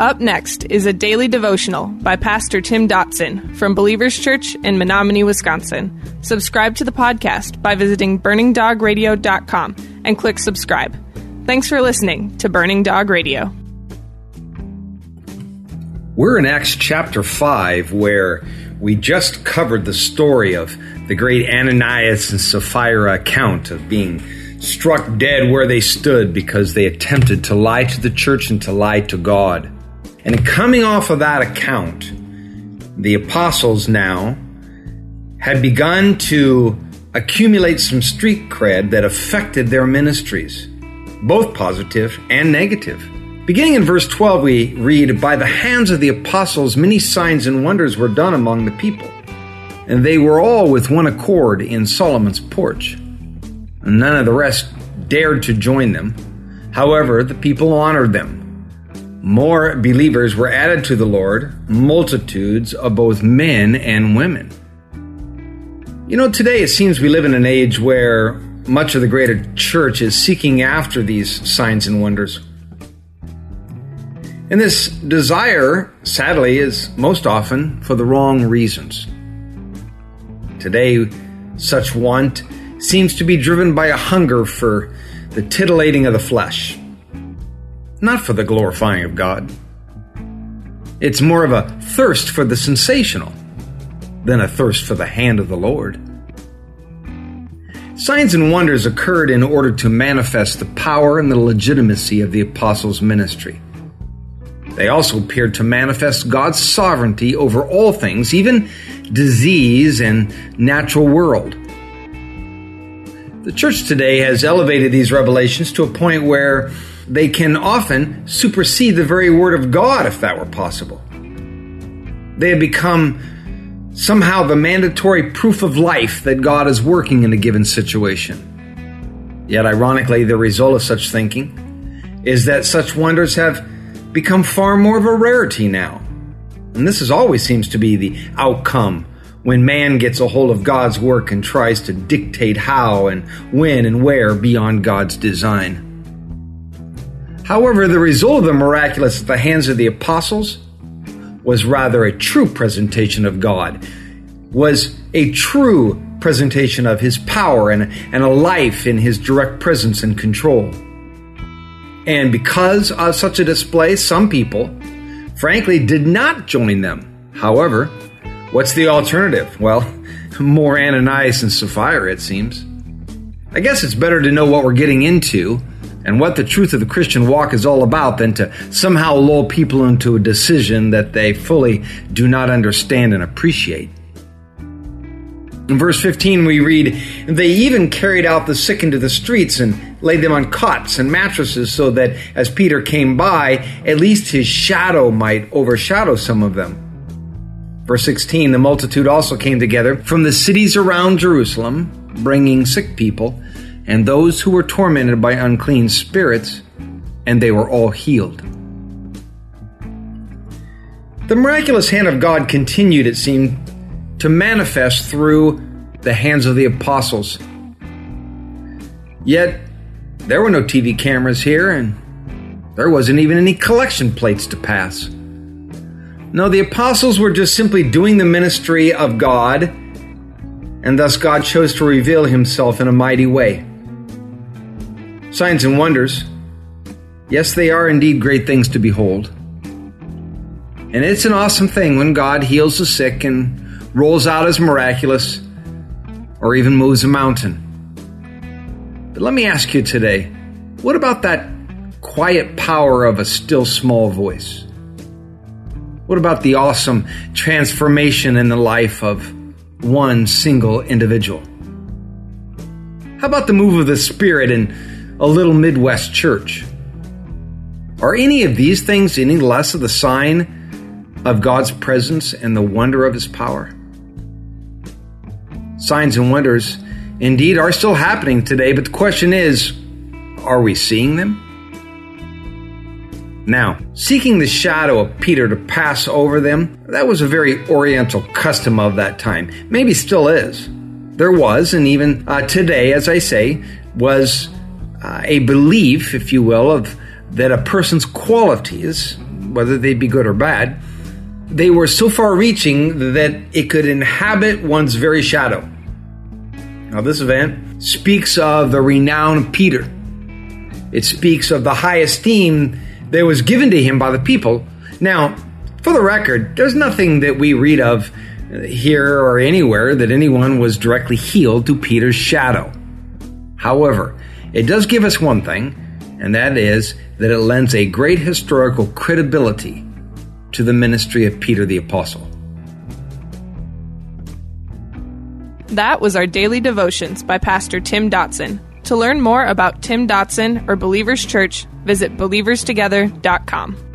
Up next is a daily devotional by Pastor Tim Dotson from Believers Church in Menominee, Wisconsin. Subscribe to the podcast by visiting burningdogradio.com and click subscribe. Thanks for listening to Burning Dog Radio. We're in Acts chapter 5 where we just covered the story of the great Ananias and Sapphira account of being struck dead where they stood because they attempted to lie to the church and to lie to God. And coming off of that account, the apostles now had begun to accumulate some street cred that affected their ministries, both positive and negative. Beginning in verse 12, we read, By the hands of the apostles, many signs and wonders were done among the people, and they were all with one accord in Solomon's porch. None of the rest dared to join them. However, the people honored them more believers were added to the Lord, multitudes of both men and women. You know, today it seems we live in an age where much of the greater church is seeking after these signs and wonders. And this desire, sadly, is most often for the wrong reasons. Today, such want seems to be driven by a hunger for the titillating of the flesh not for the glorifying of God. It's more of a thirst for the sensational than a thirst for the hand of the Lord. Signs and wonders occurred in order to manifest the power and the legitimacy of the apostles' ministry. They also appeared to manifest God's sovereignty over all things, even disease and natural world. The church today has elevated these revelations to a point where they can often supersede the very word of God if that were possible. They have become somehow the mandatory proof of life that God is working in a given situation. Yet, ironically, the result of such thinking is that such wonders have become far more of a rarity now. And this is always seems to be the outcome when man gets a hold of God's work and tries to dictate how and when and where beyond God's design. However, the result of the miraculous at the hands of the apostles was rather a true presentation of God, was a true presentation of his power and, and a life in his direct presence and control. And because of such a display, some people, frankly, did not join them. However, what's the alternative? Well, more Ananias and Sapphira, it seems. I guess it's better to know what we're getting into and what the truth of the Christian walk is all about than to somehow lull people into a decision that they fully do not understand and appreciate. In verse 15, we read, They even carried out the sick into the streets and laid them on cots and mattresses so that as Peter came by, at least his shadow might overshadow some of them. Verse 16, the multitude also came together from the cities around Jerusalem, bringing sick people and those who were tormented by unclean spirits, and they were all healed. The miraculous hand of God continued, it seemed, to manifest through the hands of the apostles. Yet, there were no TV cameras here, and there wasn't even any collection plates to pass. No, the apostles were just simply doing the ministry of God, and thus God chose to reveal himself in a mighty way. Signs and wonders, yes, they are indeed great things to behold. And it's an awesome thing when God heals the sick and rolls out his miraculous or even moves a mountain. But let me ask you today what about that quiet power of a still small voice? What about the awesome transformation in the life of one single individual? How about the move of the Spirit and a little Midwest church. Are any of these things any less of the sign of God's presence and the wonder of His power? Signs and wonders indeed are still happening today, but the question is are we seeing them? Now, seeking the shadow of Peter to pass over them, that was a very oriental custom of that time. Maybe still is. There was, and even uh, today, as I say, was uh, a belief, if you will, of that a person's qualities whether they be good or bad, they were so far reaching that it could inhabit one's very shadow. Now, this event speaks of the renowned Peter. It speaks of the high esteem that was given to him by the people. Now, for the record, there's nothing that we read of here or anywhere that anyone was directly healed to Peter's shadow. However, it does give us one thing, and that is that it lends a great historical credibility to the ministry of Peter the Apostle. That was our daily devotions by Pastor Tim Dotson. To learn more about Tim Dotson or Believers Church, visit believerstogether.com.